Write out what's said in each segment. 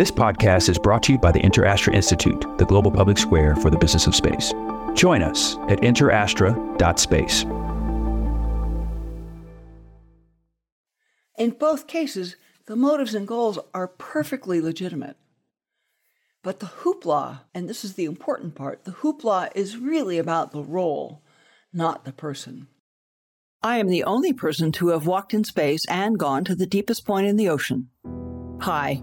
This podcast is brought to you by the InterAstra Institute, the global public square for the business of space. Join us at interastra.space. In both cases, the motives and goals are perfectly legitimate. But the hoopla, and this is the important part, the hoopla is really about the role, not the person. I am the only person to have walked in space and gone to the deepest point in the ocean. Hi,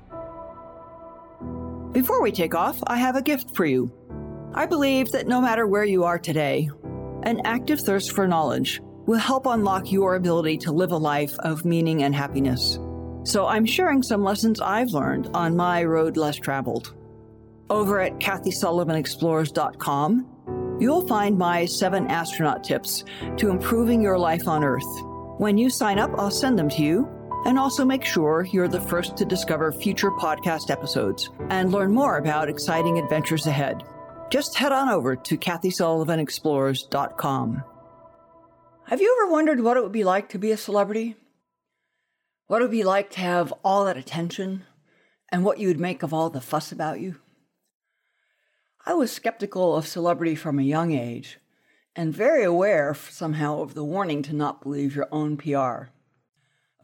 Before we take off, I have a gift for you. I believe that no matter where you are today, an active thirst for knowledge will help unlock your ability to live a life of meaning and happiness. So I'm sharing some lessons I've learned on my road less traveled. Over at KathySullivanExplores.com, you'll find my seven astronaut tips to improving your life on Earth. When you sign up, I'll send them to you and also make sure you're the first to discover future podcast episodes and learn more about exciting adventures ahead. Just head on over to KathySullivanExplores.com. Have you ever wondered what it would be like to be a celebrity? What it would be like to have all that attention and what you would make of all the fuss about you? I was skeptical of celebrity from a young age and very aware somehow of the warning to not believe your own PR.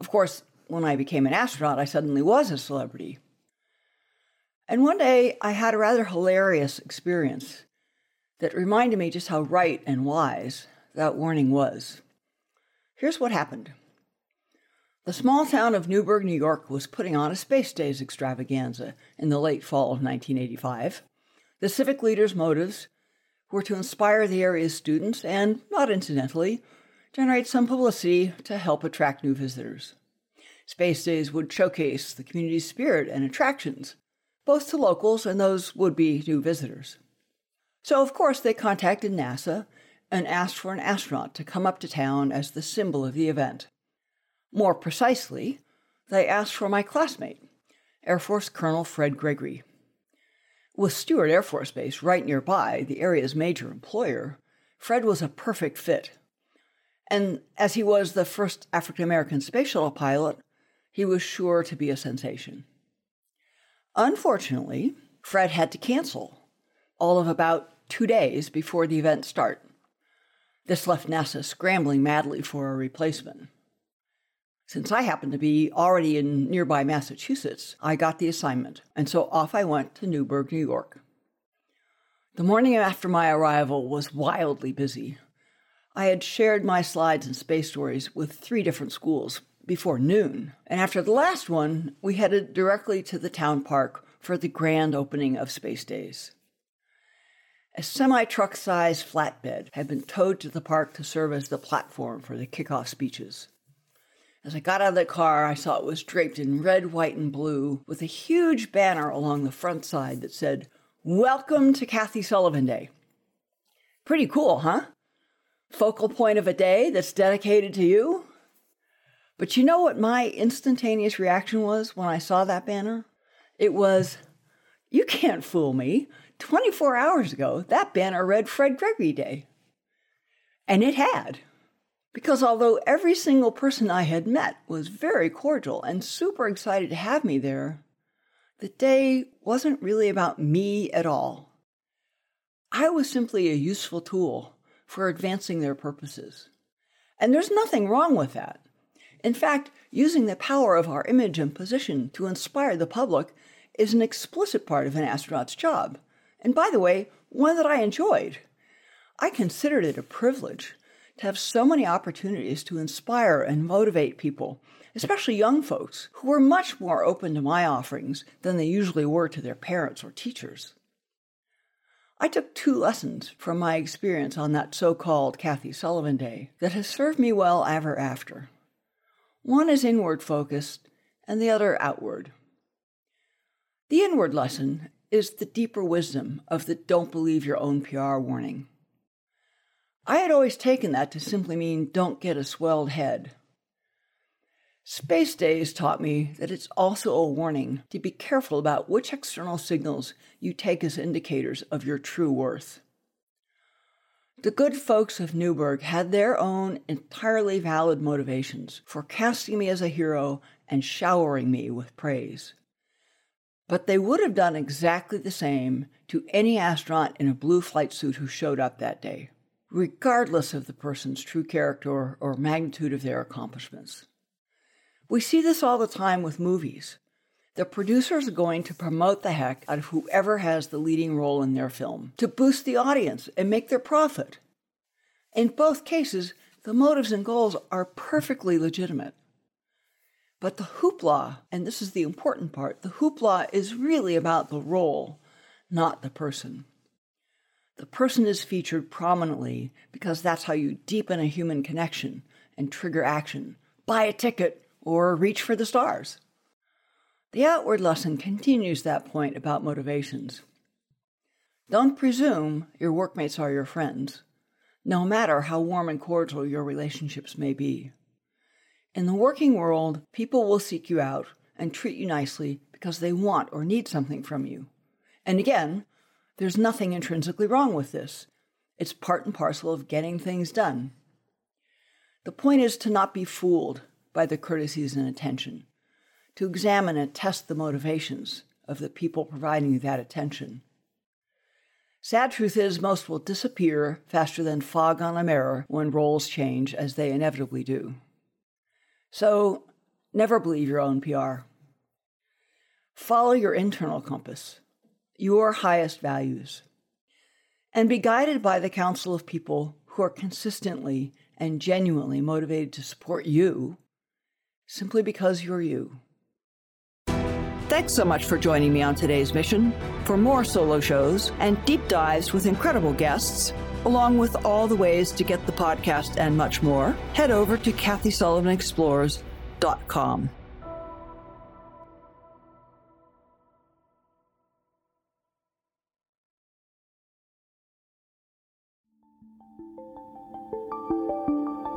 Of course, when I became an astronaut, I suddenly was a celebrity. And one day I had a rather hilarious experience that reminded me just how right and wise that warning was. Here's what happened. The small town of Newburgh, New York was putting on a Space Days extravaganza in the late fall of 1985. The civic leaders' motives were to inspire the area's students and, not incidentally, generate some publicity to help attract new visitors. Space Days would showcase the community's spirit and attractions, both to locals and those would be new visitors. So, of course, they contacted NASA and asked for an astronaut to come up to town as the symbol of the event. More precisely, they asked for my classmate, Air Force Colonel Fred Gregory. With Stewart Air Force Base right nearby, the area's major employer, Fred was a perfect fit. And as he was the first African American space shuttle pilot, he was sure to be a sensation. Unfortunately, Fred had to cancel all of about two days before the event start. This left NASA scrambling madly for a replacement. Since I happened to be already in nearby Massachusetts, I got the assignment, and so off I went to Newburgh, New York. The morning after my arrival was wildly busy. I had shared my slides and space stories with three different schools before noon. And after the last one, we headed directly to the town park for the grand opening of Space Days. A semi truck sized flatbed had been towed to the park to serve as the platform for the kickoff speeches. As I got out of the car, I saw it was draped in red, white, and blue with a huge banner along the front side that said, Welcome to Kathy Sullivan Day. Pretty cool, huh? Focal point of a day that's dedicated to you? But you know what my instantaneous reaction was when I saw that banner? It was, you can't fool me. 24 hours ago, that banner read Fred Gregory Day. And it had. Because although every single person I had met was very cordial and super excited to have me there, the day wasn't really about me at all. I was simply a useful tool for advancing their purposes. And there's nothing wrong with that. In fact, using the power of our image and position to inspire the public is an explicit part of an astronaut's job. And by the way, one that I enjoyed. I considered it a privilege to have so many opportunities to inspire and motivate people, especially young folks, who were much more open to my offerings than they usually were to their parents or teachers. I took two lessons from my experience on that so called Kathy Sullivan Day that has served me well ever after. One is inward focused and the other outward. The inward lesson is the deeper wisdom of the don't believe your own PR warning. I had always taken that to simply mean don't get a swelled head. Space Days taught me that it's also a warning to be careful about which external signals you take as indicators of your true worth. The good folks of Newburgh had their own entirely valid motivations for casting me as a hero and showering me with praise. But they would have done exactly the same to any astronaut in a blue flight suit who showed up that day, regardless of the person's true character or magnitude of their accomplishments. We see this all the time with movies. The producers are going to promote the heck out of whoever has the leading role in their film to boost the audience and make their profit. In both cases, the motives and goals are perfectly legitimate. But the hoopla, and this is the important part, the hoopla is really about the role, not the person. The person is featured prominently because that's how you deepen a human connection and trigger action. Buy a ticket or reach for the stars. The outward lesson continues that point about motivations. Don't presume your workmates are your friends, no matter how warm and cordial your relationships may be. In the working world, people will seek you out and treat you nicely because they want or need something from you. And again, there's nothing intrinsically wrong with this. It's part and parcel of getting things done. The point is to not be fooled by the courtesies and attention, to examine and test the motivations of the people providing you that attention. Sad truth is, most will disappear faster than fog on a mirror when roles change, as they inevitably do. So, never believe your own PR. Follow your internal compass, your highest values, and be guided by the counsel of people who are consistently and genuinely motivated to support you simply because you're you. Thanks so much for joining me on today's mission. For more solo shows and deep dives with incredible guests, along with all the ways to get the podcast and much more, head over to KathySullivanExplores.com.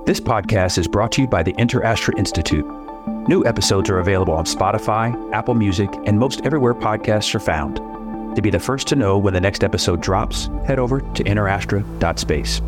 This podcast is brought to you by the InterAstra Institute. New episodes are available on Spotify, Apple Music, and most everywhere podcasts are found. To be the first to know when the next episode drops, head over to interastra.space.